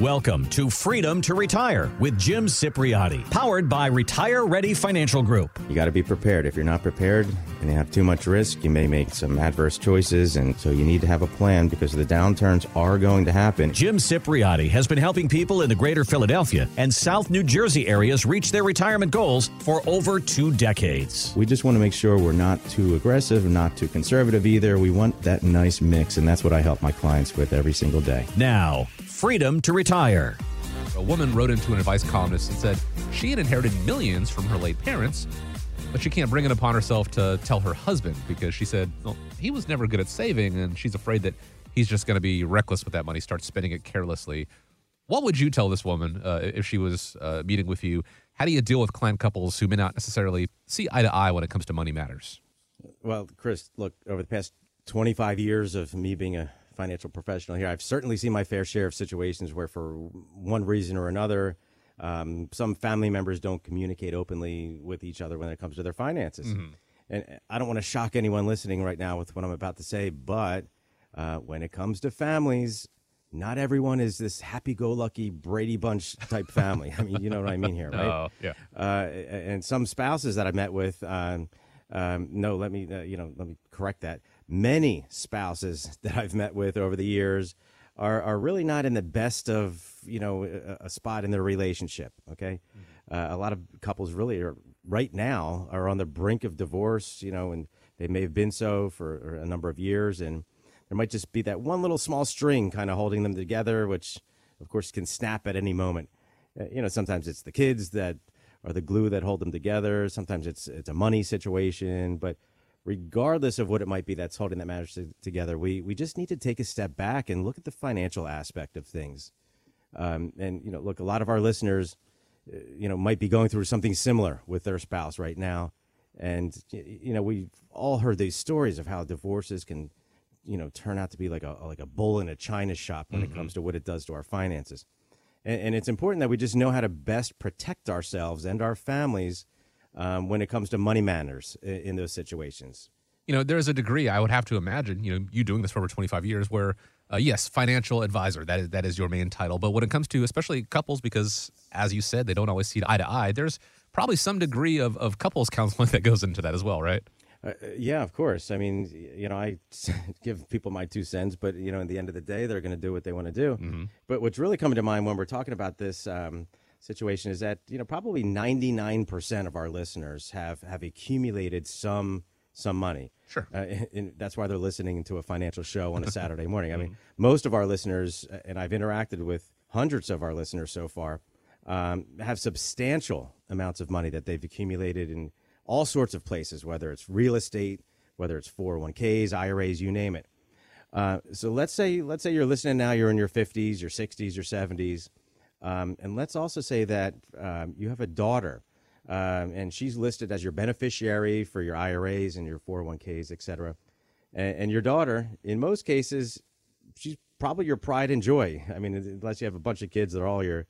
Welcome to Freedom to Retire with Jim Cipriotti, powered by Retire Ready Financial Group. You got to be prepared. If you're not prepared and you have too much risk, you may make some adverse choices. And so you need to have a plan because the downturns are going to happen. Jim Cipriotti has been helping people in the greater Philadelphia and South New Jersey areas reach their retirement goals for over two decades. We just want to make sure we're not too aggressive, not too conservative either. We want that nice mix. And that's what I help my clients with every single day. Now, freedom to retire. A woman wrote into an advice columnist and said she had inherited millions from her late parents, but she can't bring it upon herself to tell her husband because she said well, he was never good at saving and she's afraid that he's just going to be reckless with that money, start spending it carelessly. What would you tell this woman uh, if she was uh, meeting with you? How do you deal with client couples who may not necessarily see eye to eye when it comes to money matters? Well, Chris, look, over the past 25 years of me being a financial professional here, I've certainly seen my fair share of situations where, for one reason or another, um, some family members don't communicate openly with each other when it comes to their finances. Mm-hmm. And I don't want to shock anyone listening right now with what I'm about to say, but uh, when it comes to families, not everyone is this happy-go-lucky Brady Bunch type family. I mean, you know what I mean here, right? Oh, yeah. Uh, and some spouses that I met with, um, um, no, let me, uh, you know, let me correct that many spouses that I've met with over the years are, are really not in the best of you know a, a spot in their relationship. Okay, mm-hmm. uh, a lot of couples really are right now are on the brink of divorce. You know, and they may have been so for a number of years, and there might just be that one little small string kind of holding them together, which of course can snap at any moment. Uh, you know, sometimes it's the kids that are the glue that hold them together. Sometimes it's it's a money situation, but regardless of what it might be that's holding that marriage to, together, we, we just need to take a step back and look at the financial aspect of things. Um, and, you know, look, a lot of our listeners, uh, you know, might be going through something similar with their spouse right now. And, you know, we've all heard these stories of how divorces can, you know, turn out to be like a, like a bull in a china shop when mm-hmm. it comes to what it does to our finances. And, and it's important that we just know how to best protect ourselves and our families – um, when it comes to money manners in, in those situations. You know, there's a degree I would have to imagine. You know, you doing this for over 25 years, where uh, yes, financial advisor that is that is your main title. But when it comes to especially couples, because as you said, they don't always see eye to eye. There's probably some degree of, of couples counseling that goes into that as well, right? Uh, yeah, of course. I mean, you know, I give people my two cents, but you know, in the end of the day, they're going to do what they want to do. Mm-hmm. But what's really coming to mind when we're talking about this um, situation is that you know probably 99% of our listeners have have accumulated some some money. Sure. Uh, and, and that's why they're listening to a financial show on a Saturday morning. I mean, mm-hmm. most of our listeners, uh, and I've interacted with hundreds of our listeners so far, um, have substantial amounts of money that they've accumulated in all sorts of places, whether it's real estate, whether it's 401ks, IRAs, you name it. Uh, so let's say let's say you're listening now, you're in your 50s, your 60s, your 70s. Um, and let's also say that um, you have a daughter, um, and she's listed as your beneficiary for your IRAs and your 401ks, et cetera. And, and, your daughter, in most cases, she's probably your pride and joy. I mean, unless you have a bunch of kids, they're all your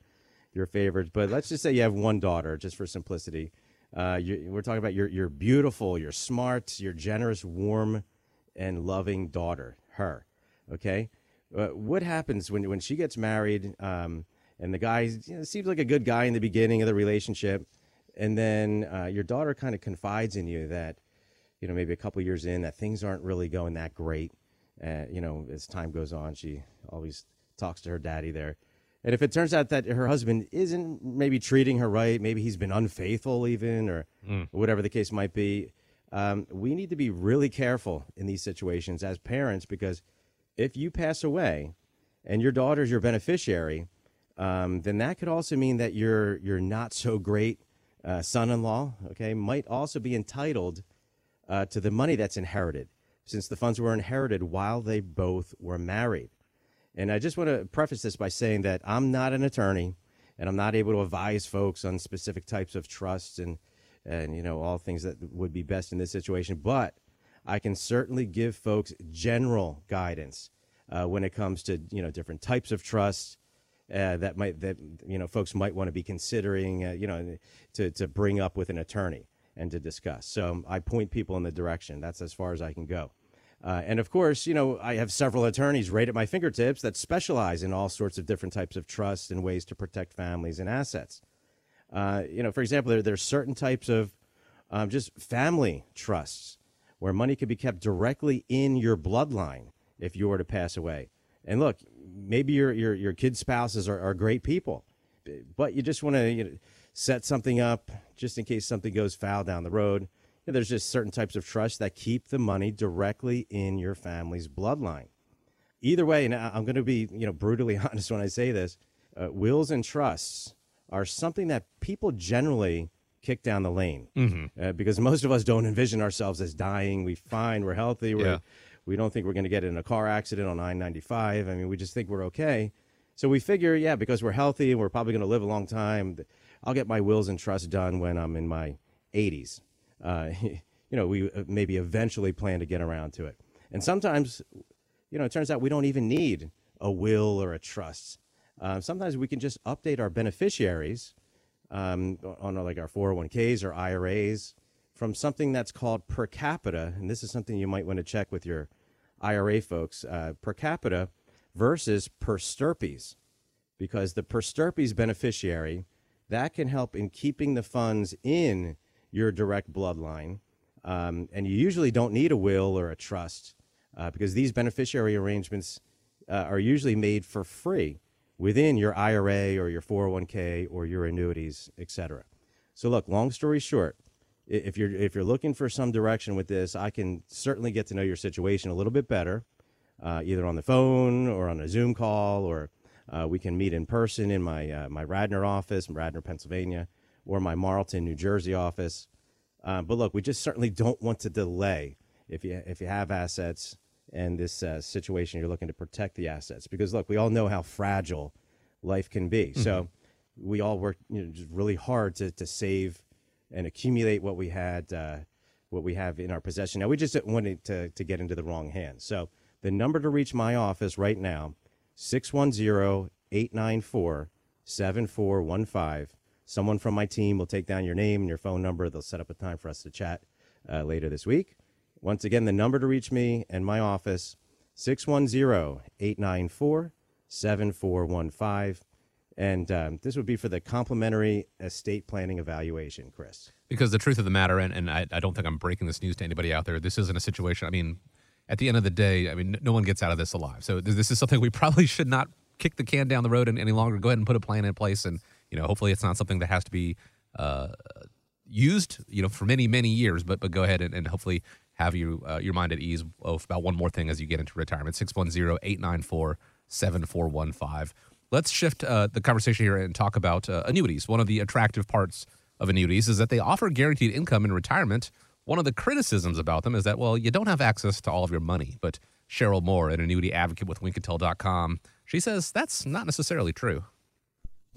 your favorites. But let's just say you have one daughter, just for simplicity. Uh, you, we're talking about your you're beautiful, you're smart, you're generous, warm, and loving daughter. Her, okay. Uh, what happens when when she gets married? Um, and the guy you know, seems like a good guy in the beginning of the relationship, and then uh, your daughter kind of confides in you that, you know, maybe a couple years in that things aren't really going that great. Uh, you know, as time goes on, she always talks to her daddy there. And if it turns out that her husband isn't maybe treating her right, maybe he's been unfaithful even, or mm. whatever the case might be, um, we need to be really careful in these situations as parents because if you pass away and your daughter's your beneficiary, um, then that could also mean that your your not so great uh, son-in-law, okay, might also be entitled uh, to the money that's inherited, since the funds were inherited while they both were married. And I just want to preface this by saying that I'm not an attorney, and I'm not able to advise folks on specific types of trusts and and you know all things that would be best in this situation. But I can certainly give folks general guidance uh, when it comes to you know different types of trusts uh, that might that you know folks might want to be considering uh, you know to to bring up with an attorney and to discuss. So I point people in the direction. That's as far as I can go. Uh, and of course, you know, I have several attorneys right at my fingertips that specialize in all sorts of different types of trusts and ways to protect families and assets. Uh, you know, for example, there, there's certain types of um, just family trusts where money could be kept directly in your bloodline if you were to pass away. And look, maybe your your your kids' spouses are, are great people, but you just want to you know, set something up just in case something goes foul down the road. You know, there's just certain types of trusts that keep the money directly in your family's bloodline. Either way, and I'm going to be you know brutally honest when I say this, uh, wills and trusts are something that people generally kick down the lane mm-hmm. uh, because most of us don't envision ourselves as dying. We find we're healthy. We're, yeah. We don't think we're going to get in a car accident on I-95. I mean, we just think we're okay. So we figure, yeah, because we're healthy and we're probably going to live a long time, I'll get my wills and trusts done when I'm in my 80s. Uh, you know, we uh, maybe eventually plan to get around to it. And sometimes, you know, it turns out we don't even need a will or a trust. Uh, sometimes we can just update our beneficiaries um, on like our 401ks or IRAs from something that's called per capita. And this is something you might want to check with your IRA folks uh, per capita versus per stirpes. Because the per stirpes beneficiary, that can help in keeping the funds in your direct bloodline. Um, and you usually don't need a will or a trust uh, because these beneficiary arrangements uh, are usually made for free within your IRA or your 401k or your annuities, etc. So look, long story short, if you're if you're looking for some direction with this, I can certainly get to know your situation a little bit better, uh, either on the phone or on a Zoom call, or uh, we can meet in person in my uh, my Radnor office, in Radnor, Pennsylvania, or my Marlton, New Jersey office. Uh, but look, we just certainly don't want to delay if you if you have assets and this uh, situation you're looking to protect the assets because look we all know how fragile life can be mm-hmm. so we all work you know, just really hard to, to save and accumulate what we had uh, what we have in our possession. Now we just wanted to, to get into the wrong hands. So the number to reach my office right now 610-894-7415 someone from my team will take down your name and your phone number. They'll set up a time for us to chat uh, later this week. Once again, the number to reach me and my office, 610-894-7415. And um, this would be for the complimentary estate planning evaluation, Chris. Because the truth of the matter, and, and I, I don't think I'm breaking this news to anybody out there, this isn't a situation, I mean, at the end of the day, I mean, no one gets out of this alive. So this is something we probably should not kick the can down the road any longer. Go ahead and put a plan in place. And, you know, hopefully it's not something that has to be uh, used, you know, for many, many years, but, but go ahead and, and hopefully have you uh, your mind at ease about one more thing as you get into retirement. 610-894-7415. Let's shift uh, the conversation here and talk about uh, annuities. One of the attractive parts of annuities is that they offer guaranteed income in retirement. One of the criticisms about them is that, well, you don't have access to all of your money. But Sheryl Moore, an annuity advocate with WinkIntel.com, she says that's not necessarily true.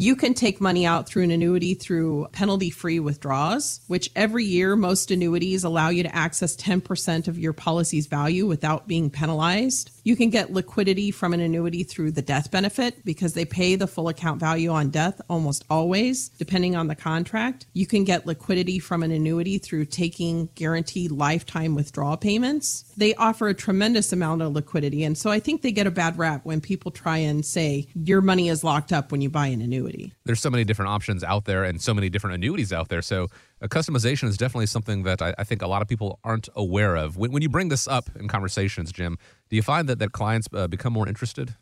You can take money out through an annuity through penalty free withdrawals, which every year most annuities allow you to access 10% of your policy's value without being penalized. You can get liquidity from an annuity through the death benefit because they pay the full account value on death almost always, depending on the contract. You can get liquidity from an annuity through taking guaranteed lifetime withdrawal payments. They offer a tremendous amount of liquidity. And so I think they get a bad rap when people try and say your money is locked up when you buy an annuity. There's so many different options out there and so many different annuities out there. So a customization is definitely something that I, I, think a lot of people aren't aware of. When, when, you bring this up in conversations, Jim, do you find that, that clients uh, become more interested?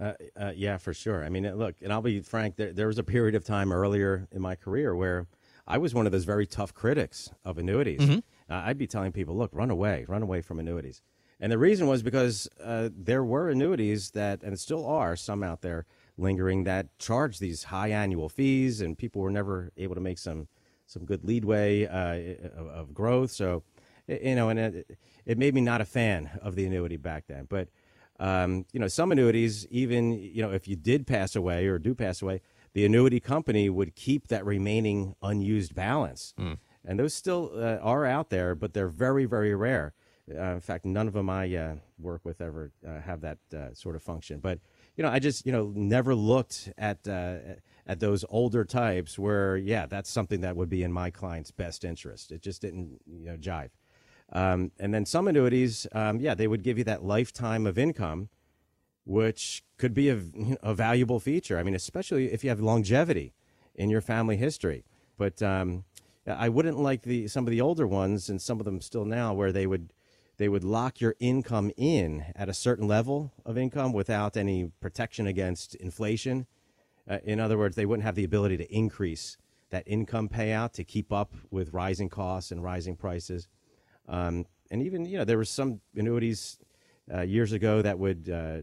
Uh, uh, yeah, for sure. I mean, look, and I'll be frank, there, there was a period of time earlier in my career where I was one of those very tough critics of annuities. Mm-hmm. Uh, I'd be telling people, look, run away, run away from annuities. And the reason was because uh, there were annuities that, and still are some out there lingering, that charge these high annual fees, and people were never able to make some some good leadway uh, of growth. So, you know, and it, it, made me not a fan of the annuity back then. But, um, you know, some annuities, even, you know, if you did pass away or do pass away, the annuity company would keep that remaining unused balance. Mm. And those still uh, are out there, but they're very, very rare. Uh, in fact, none of them I uh, work with ever uh, have that uh, sort of function. But, you know, I just, you know, never looked at uh, at those older types where, yeah, that's something that would be in my client's best interest. It just didn't, you know, jive. Um, and then some annuities, um, yeah, they would give you that lifetime of income, which could be a, a, valuable feature. I mean, especially if you have longevity in your family history. But um, I wouldn't like the some of the older ones, and some of them still now, where they would they would lock your income in at a certain level of income without any protection against inflation. Uh, in other words, they wouldn't have the ability to increase that income payout to keep up with rising costs and rising prices. Um, and even, you know, there were some annuities uh, years ago that would, uh,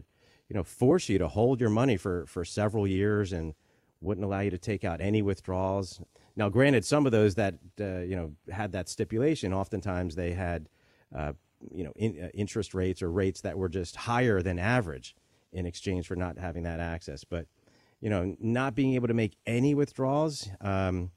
you know, force you to hold your money for, for several years and wouldn't allow you to take out any withdrawals. Now, granted, some of those that, uh, you know, had that stipulation, oftentimes they had, uh, you know, in, uh, interest rates or rates that were just higher than average in exchange for not having that access. But, you know, not being able to make any withdrawals, um,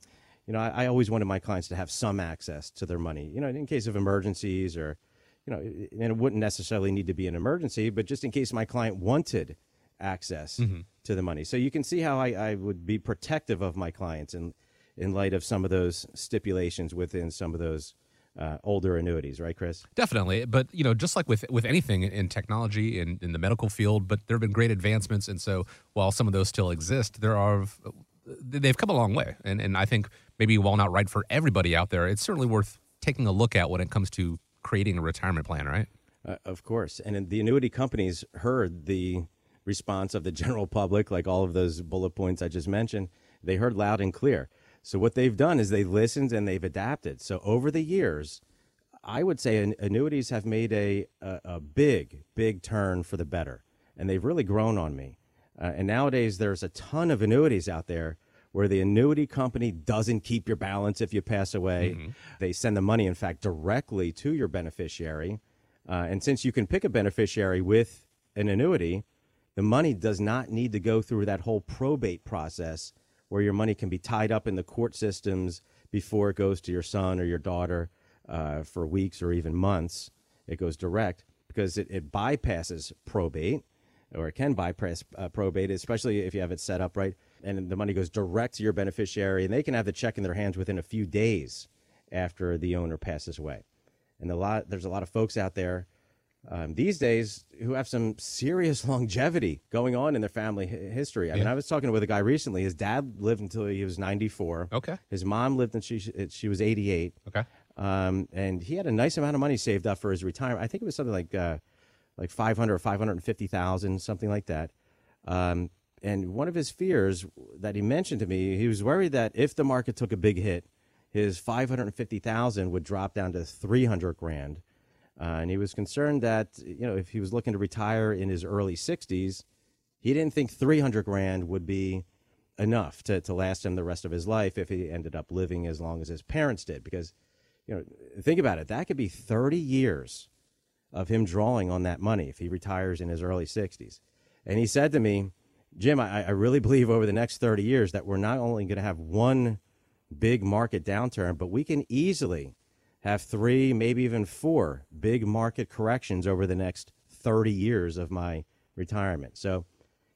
you know, I, I, always wanted my clients to have some access to their money, you know, in case of emergencies or, you know, and it wouldn't necessarily need to be an emergency, but just in case my client wanted access mm-hmm. to the money. So you can see how I, I would be protective of my clients in, in light of some of those stipulations within some of those uh, older annuities, right, Chris? Definitely, but you know, just like with with anything in technology in in the medical field, but there have been great advancements, and so while some of those still exist, there are they've come a long way, and and I think maybe while not right for everybody out there, it's certainly worth taking a look at when it comes to creating a retirement plan, right? Uh, of course, and the annuity companies heard the response of the general public, like all of those bullet points I just mentioned. They heard loud and clear. So what they've done is they've listened and they've adapted. So over the years, I would say annuities have made a, a, a big, big turn for the better, and they've really grown on me. Uh, and nowadays, there's a ton of annuities out there where the annuity company doesn't keep your balance if you pass away. Mm-hmm. They send the money, in fact, directly to your beneficiary. Uh, and since you can pick a beneficiary with an annuity, the money does not need to go through that whole probate process where your money can be tied up in the court systems before it goes to your son or your daughter uh, for weeks or even months. It goes direct because it, it bypasses probate or it can bypass uh, probate, especially if you have it set up right. And the money goes direct to your beneficiary, and they can have the check in their hands within a few days after the owner passes away. And a lot, there's a lot of folks out there um, these days who have some serious longevity going on in their family history. I yeah. mean, I was talking with a guy recently. His dad lived until he was 94. Okay. His mom lived until she, she was 88. Okay. Um, and he had a nice amount of money saved up for his retirement. I think it was something like uh, like 500 or 550,000, something like that. Um, and one of his fears that he mentioned to me, he was worried that if the market took a big hit, his 550,000 would drop down to 300 grand uh, and he was concerned that, you know, if he was looking to retire in his early 60s, he didn't think 300 grand would be enough to, to last him the rest of his life if he ended up living as long as his parents did. Because, you know, think about it, that could be 30 years of him drawing on that money if he retires in his early 60s. And he said to me, Jim, I, I really believe over the next 30 years that we're not only going to have one big market downturn, but we can easily have three, maybe even four big market corrections over the next 30 years of my retirement. So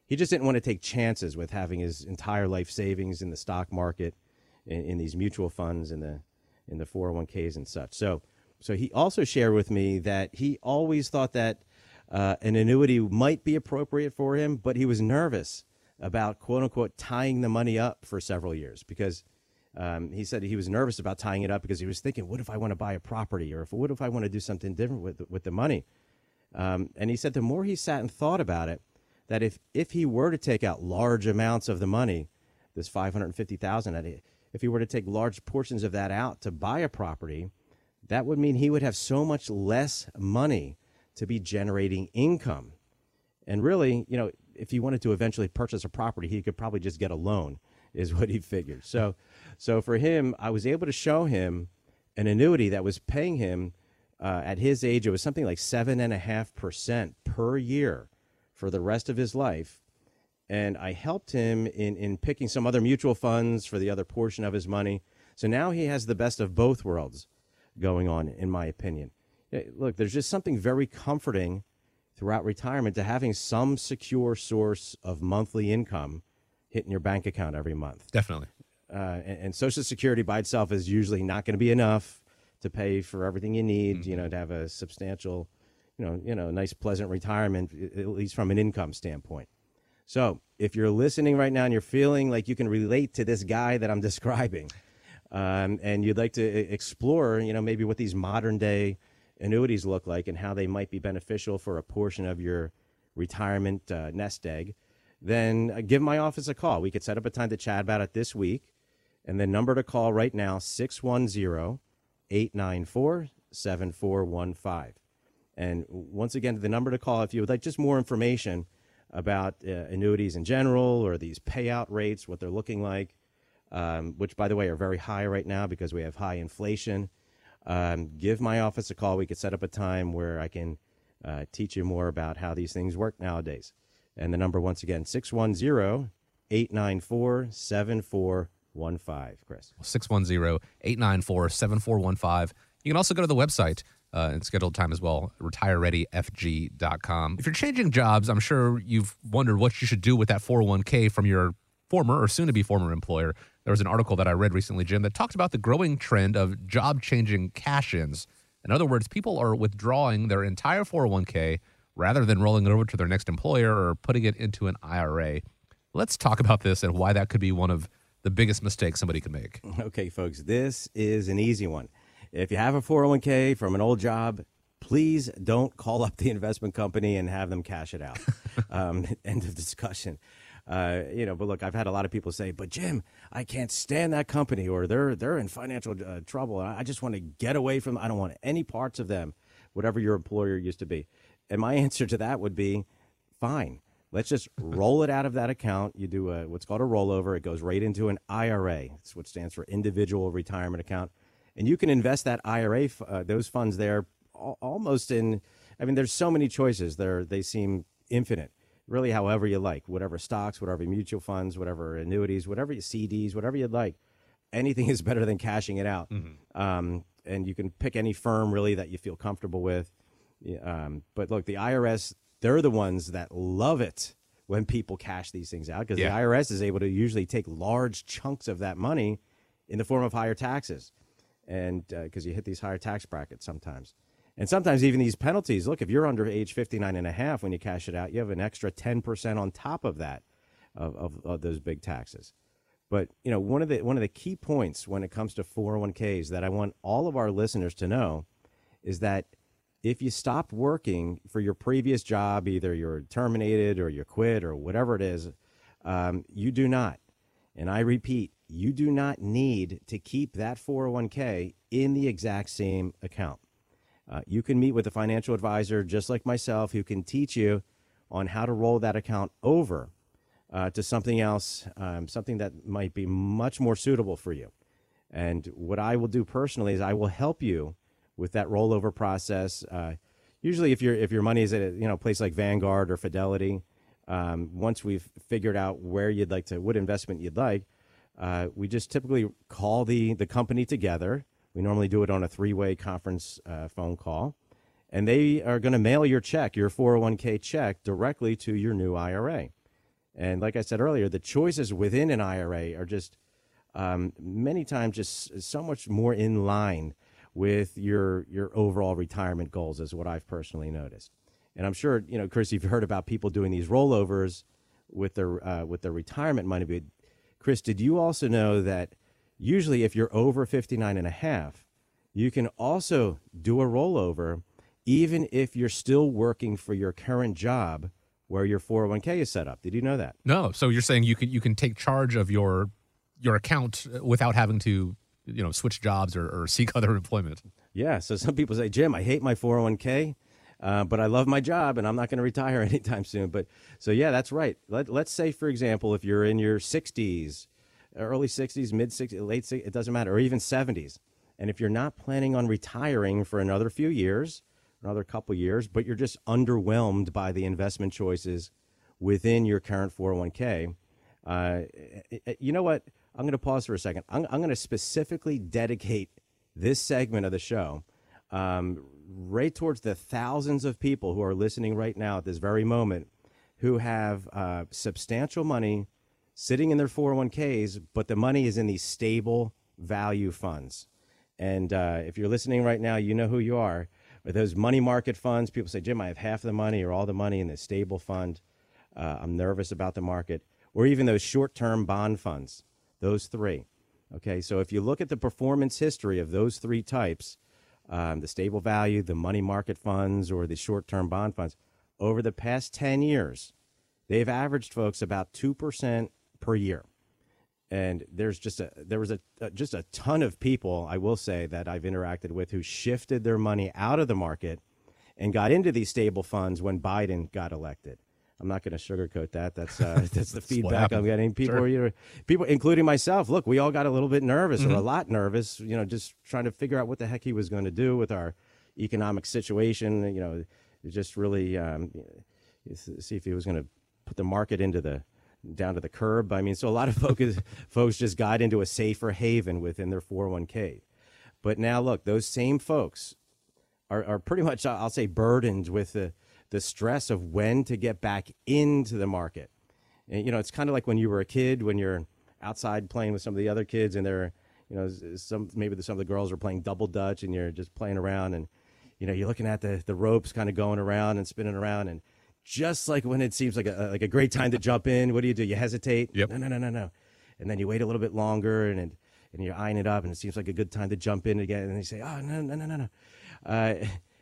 he just didn't want to take chances with having his entire life savings in the stock market, in, in these mutual funds, in the in the 401ks and such. So so he also shared with me that he always thought that uh, an annuity might be appropriate for him, but he was nervous about quote unquote tying the money up for several years because um, he said he was nervous about tying it up because he was thinking, what if I want to buy a property or if, what if I want to do something different with, with the money? Um, and he said the more he sat and thought about it, that if, if he were to take out large amounts of the money, this 550000 if he were to take large portions of that out to buy a property, that would mean he would have so much less money to be generating income. And really, you know, if he wanted to eventually purchase a property, he could probably just get a loan, is what he figured. So so for him, I was able to show him an annuity that was paying him uh, at his age, it was something like seven and a half percent per year for the rest of his life. And I helped him in, in picking some other mutual funds for the other portion of his money. So now he has the best of both worlds going on, in my opinion. Look, there's just something very comforting throughout retirement to having some secure source of monthly income hitting your bank account every month. Definitely uh, and, and, Social Security by itself is usually not going to be enough to pay for everything you need, you know, to have a substantial, you know, you know, nice, pleasant retirement, at least from an income standpoint. So if you're listening right now and you're feeling like you can relate to this guy that I'm describing, um, and you'd like to explore, you know, maybe what these modern day annuities look like and how they might be beneficial for a portion of your retirement uh, nest egg, then uh, give my office a call. We could set up a time to chat about it this week. And the number to call right now, 610 894 7415. And once again, the number to call if you would like just more information about uh, annuities in general or these payout rates, what they're looking like, um, which, by the way, are very high right now because we have high inflation. Um, give my office a call. We could set up a time where I can uh, teach you more about how these things work nowadays. And the number, once again, 610 894 7415. Chris. 610 894 7415. You can also go to the website uh, and schedule time as well, retirereadyfg.com. If you're changing jobs, I'm sure you've wondered what you should do with that 401k from your former or soon to be former employer. There was an article that I read recently, Jim, that talked about the growing trend of job changing cash ins. In other words, people are withdrawing their entire 401k rather than rolling it over to their next employer or putting it into an IRA. Let's talk about this and why that could be one of the biggest mistakes somebody could make. Okay, folks, this is an easy one. If you have a 401k from an old job, please don't call up the investment company and have them cash it out. um, end of discussion. Uh, you know, but look, I've had a lot of people say, "But Jim, I can't stand that company, or they're they're in financial uh, trouble. I just want to get away from. I don't want any parts of them, whatever your employer used to be." And my answer to that would be, "Fine, let's just roll it out of that account. You do a, what's called a rollover. It goes right into an IRA. It's what stands for Individual Retirement Account, and you can invest that IRA, uh, those funds there, almost in. I mean, there's so many choices. There, they seem infinite really however you like, whatever stocks, whatever mutual funds, whatever annuities, whatever CDs, whatever you'd like. Anything is better than cashing it out. Mm-hmm. Um, and you can pick any firm really that you feel comfortable with. Um, but look, the IRS, they're the ones that love it when people cash these things out because yeah. the IRS is able to usually take large chunks of that money in the form of higher taxes. And because uh, you hit these higher tax brackets sometimes. And sometimes even these penalties, look, if you're under age 59 and a half when you cash it out, you have an extra 10% on top of that of, of, of, those big taxes. But, you know, one of the one of the key points when it comes to 401ks that I want all of our listeners to know is that if you stop working for your previous job, either you're terminated or you quit or whatever it is, um, you do not. And I repeat, you do not need to keep that 401k in the exact same account. Uh, you can meet with a financial advisor just like myself who can teach you on how to roll that account over uh, to something else, um, something that might be much more suitable for you. And what I will do personally is I will help you with that rollover process. Uh, usually, if your if your money is at a you know a place like Vanguard or Fidelity, um, once we've figured out where you'd like to, what investment you'd like, uh, we just typically call the the company together we normally do it on a three way conference uh, phone call. And they are going to mail your check, your 401k check, directly to your new IRA. And like I said earlier, the choices within an IRA are just um, many times just so much more in line with your your overall retirement goals, is what I've personally noticed. And I'm sure you know, Chris, you've heard about people doing these rollovers with their uh, with their retirement money. But Chris, did you also know that usually if you're over 59 and a half, you can also do a rollover even if you're still working for your current job where your 401k is set up. Did you know that? No. So you're saying you can you can take charge of your your account without having to you know switch jobs or, or seek other employment. Yeah. So some people say, Jim, I hate my 401k. Uh, but I love my job and I'm not going to retire anytime soon. But so, yeah, that's right. Let, let's say, for example, if you're in your 60s early 60s, mid 60s, late 60s, it doesn't matter, or even 70s. And if you're not planning on retiring for another few years, another couple years, but you're just underwhelmed by the investment choices within your current 401k, uh, you know what? I'm going to pause for a second. I'm, going to specifically dedicate this segment of the show um, right towards the thousands of people who are listening right now at this very moment who have uh, substantial money sitting in their 401ks, but the money is in these stable value funds. And uh, if you're listening right now, you know who you are. But those money market funds, people say, Jim, I have half the money or all the money in this stable fund. Uh, I'm nervous about the market. Or even those short term bond funds, those three. Okay, so if you look at the performance history of those three types, um, the stable value, the money market funds, or the short term bond funds, over the past 10 years, they've averaged folks about 2% per year and there's just a there was a, a, just a ton of people I will say that I've interacted with who shifted their money out of the market and got into these stable funds when Biden got elected. I'm not going to sugarcoat that. That's uh, that's the feedback I'm getting. People, sure. know, people, including myself. Look, we all got a little bit nervous mm-hmm. or a lot nervous. You know, just trying to figure out what the heck he was going to do with our economic situation. You know, just really um, see if he was going to put the market into the down to the curb. I mean, so a lot of folks, folks just got into a safer haven within their 401k. But now, look, those same folks are, are pretty much, I'll say, burdened with the, the stress of when to get back into the market. And, you know, it's kind of like when you were a kid, when you're outside playing with some of the other kids and they're, you know, some maybe some of the girls are playing double dutch and you're just playing around and, you know, you're looking at the, the ropes kind of going around and spinning around and just like when it seems like a like a great time to jump in. What do you do? You hesitate. Yep. No, no, no, no, no. And then you wait a little bit longer, and and you're eyeing it up, and it seems like a good time to jump in again. And you say, oh no, no, no, no, no. Uh,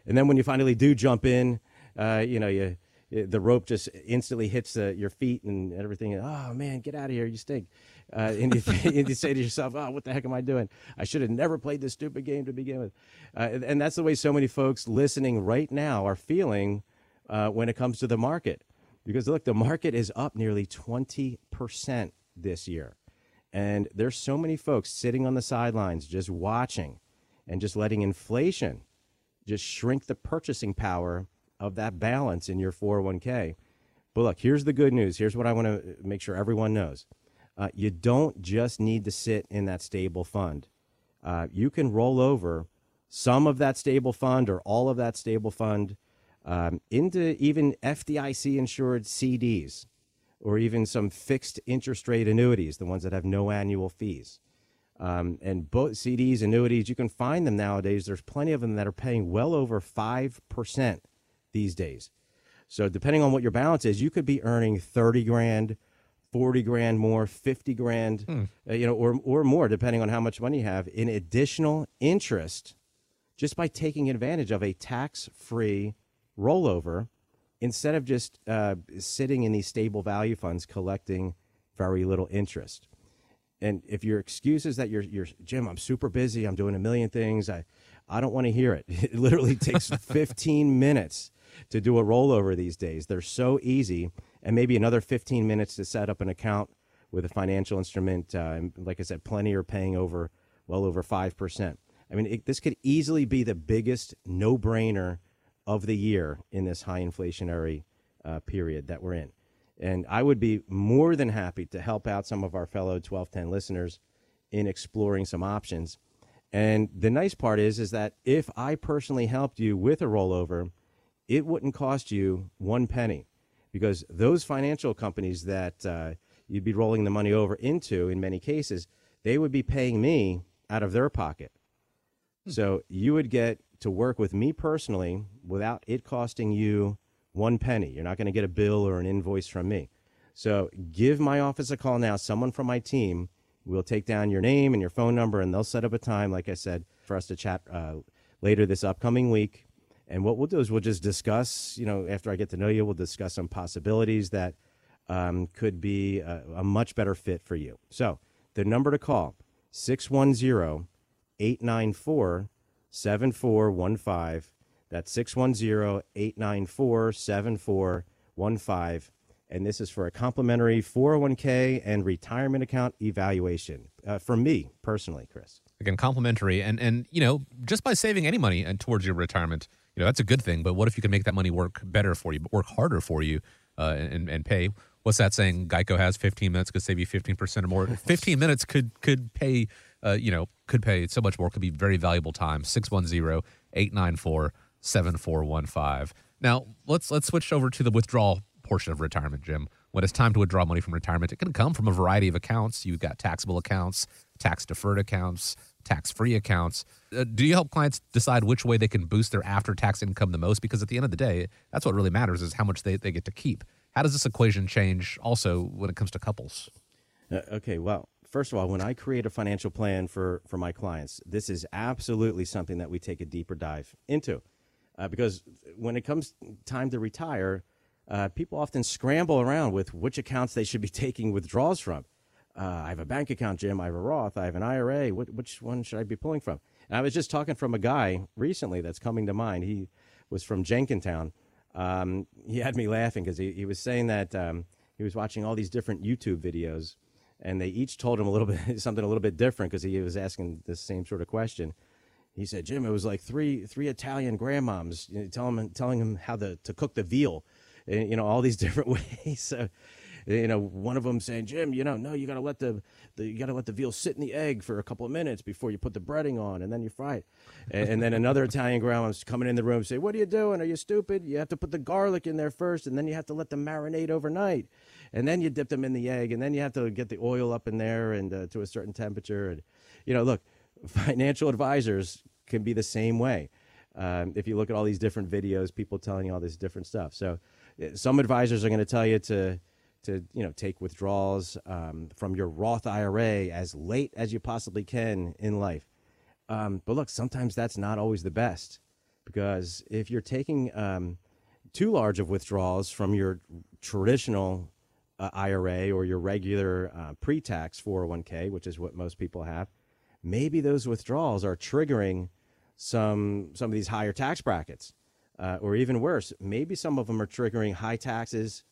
and then when you finally do jump in, uh, you know you. The rope just instantly hits uh, your feet and everything. Oh man, get out of here! You stink. Uh, and, you, and, you, say to yourself, "Oh, what the heck am I doing? I should have never played this stupid game to begin with." Uh, and that's the way so many folks listening right now are feeling uh, when it comes to the market. Because look, the market is up nearly 20% this year. And there's so many folks sitting on the sidelines just watching and just letting inflation just shrink the purchasing power of that balance in your 401k. But look, here's the good news. Here's what I want to make sure everyone knows. Uh, you don't just need to sit in that stable fund. Uh, you can roll over some of that stable fund or all of that stable fund um, into even FDIC insured CDs or even some fixed interest rate annuities, the ones that have no annual fees. Um, and both CDs, annuities, you can find them nowadays. There's plenty of them that are paying well over 5% these days. So depending on what your balance is, you could be earning 30 grand, 40 grand more, 50 grand, hmm. uh, you know, or, or more, depending on how much money you have in additional interest just by taking advantage of a tax free rollover instead of just uh, sitting in these stable value funds collecting very little interest. And if your excuse is that you're, you're Jim, I'm super busy, I'm doing a million things, I, I don't want to hear it. It literally takes 15 minutes to do a rollover these days. They're so easy, and maybe another 15 minutes to set up an account with a financial instrument. Uh, like I said, plenty are paying over well over 5%. I mean, it, this could easily be the biggest no brainer of the year in this high inflationary uh, period that we're in. And I would be more than happy to help out some of our fellow 1210 listeners in exploring some options. And the nice part is, is that if I personally helped you with a rollover, it wouldn't cost you one penny because those financial companies that uh, you'd be rolling the money over into, in many cases, they would be paying me out of their pocket. Hmm. So you would get to work with me personally without it costing you one penny. You're not going to get a bill or an invoice from me. So give my office a call now. Someone from my team will take down your name and your phone number, and they'll set up a time, like I said, for us to chat uh, later this upcoming week. And what we'll do is we'll just discuss, you know, after I get to know you, we'll discuss some possibilities that um, could be a, a much better fit for you. So the number to call, 610 894 7415. That's 610 894 7415. And this is for a complimentary 401k and retirement account evaluation uh, me personally, Chris. Again, complimentary. And, and, you know, just by saving any money and towards your retirement, you know, that's a good thing. But what if you can make that money work better for you, work harder for you uh, and, and pay? What's that saying? Geico has 15 minutes could save you 15% or more. 15 minutes could could pay uh, you know, could pay so much more, could be very valuable time. 610 894 7415. Now, let's let's switch over to the withdrawal portion of retirement, Jim. When it's time to withdraw money from retirement, it can come from a variety of accounts. You've got taxable accounts, tax deferred accounts, tax free accounts. Uh, do you help clients decide which way they can boost their after tax income the most? Because at the end of the day, that's what really matters is how much they, they get to keep. How does this equation change also when it comes to couples? Uh, okay, well, first of all, when I create a financial plan for, for my clients, this is absolutely something that we take a deeper dive into. Uh, because when it comes time to retire, uh, people often scramble around with which accounts they should be taking withdrawals from. Uh, I have a bank account, Jim. I have a Roth. I have an IRA. What, which one should I be pulling from? And I was just talking from a guy recently that's coming to mind. He was from Jenkintown. Um, he had me laughing because he, he was saying that um, he was watching all these different YouTube videos, and they each told him a little bit something a little bit different because he was asking the same sort of question. He said, "Jim, it was like three three Italian grandmoms you know, telling him telling him how to, to cook the veal, and, you know all these different ways." So, you know, one of them saying, "Jim, you know, no, you got to let the, the you got to let the veal sit in the egg for a couple of minutes before you put the breading on, and then you fry it." And, and then another Italian grandma's coming in the room, say, "What are you doing? Are you stupid? You have to put the garlic in there first, and then you have to let them marinate overnight, and then you dip them in the egg, and then you have to get the oil up in there and uh, to a certain temperature." And you know, look, financial advisors can be the same way. Um, if you look at all these different videos, people telling you all this different stuff. So, uh, some advisors are going to tell you to to you know take withdrawals um, from your Roth IRA as late as you possibly can in life. Um, but look, sometimes that's not always the best because if you're taking um, too large of withdrawals from your traditional uh, IRA or your regular uh, pre-tax 401k, which is what most people have, maybe those withdrawals are triggering some some of these higher tax brackets, uh, or even worse, maybe some of them are triggering high taxes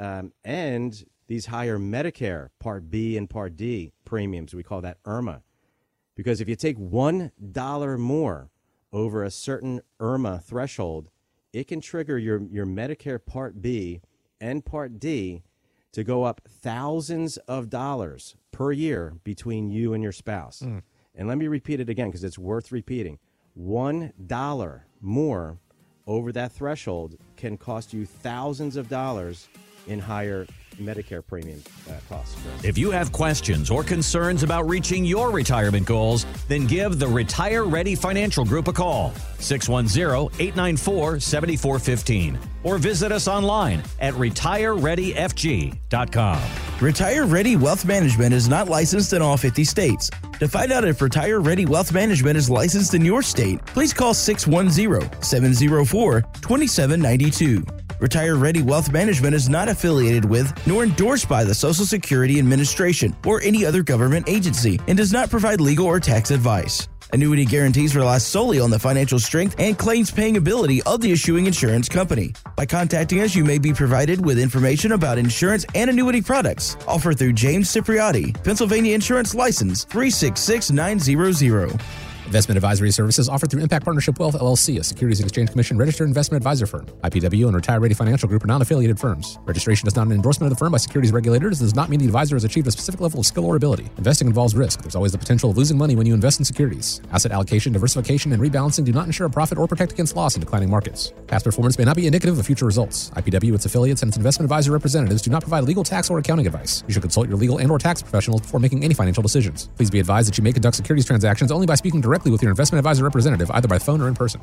um, and these higher Medicare Part B and Part D premiums. We call that IRMAA. Because if you take $1 more over a certain IRMAA threshold, it can trigger your, your Medicare Part B and Part D to go up thousands of dollars per year between you and your spouse. Mm. And let me repeat it again because it's worth repeating. $1 more over that threshold can cost you thousands of dollars in higher Medicare premium uh, costs. If you have questions or concerns about reaching your retirement goals, then give the Retire Ready Financial Group a call, 610 894 7415, or visit us online at retirereadyfg.com. Retire Ready Wealth Management is not licensed in all 50 states. To find out if Retire Ready Wealth Management is licensed in your state, please call 610 704 2792. Retire Ready Wealth Management is not affiliated with nor endorsed by the Social Security Administration or any other government agency and does not provide legal or tax advice. Annuity guarantees rely solely on the financial strength and claims paying ability of the issuing insurance company. By contacting us, you may be provided with information about insurance and annuity products offered through James Cipriotti, Pennsylvania Insurance License 366900. Investment advisory services offered through Impact Partnership Wealth LLC, a Securities and Exchange Commission registered investment advisor firm. IPW and Retire Ready Financial Group are non-affiliated firms. Registration is not an endorsement of the firm by securities regulators. It does not mean the advisor has achieved a specific level of skill or ability. Investing involves risk. There's always the potential of losing money when you invest in securities. Asset allocation, diversification, and rebalancing do not ensure a profit or protect against loss in declining markets. Past performance may not be indicative of future results. IPW, its affiliates, and its investment advisor representatives do not provide legal, tax, or accounting advice. You should consult your legal and/or tax professionals before making any financial decisions. Please be advised that you may conduct securities transactions only by speaking directly with your investment advisor representative either by phone or in person.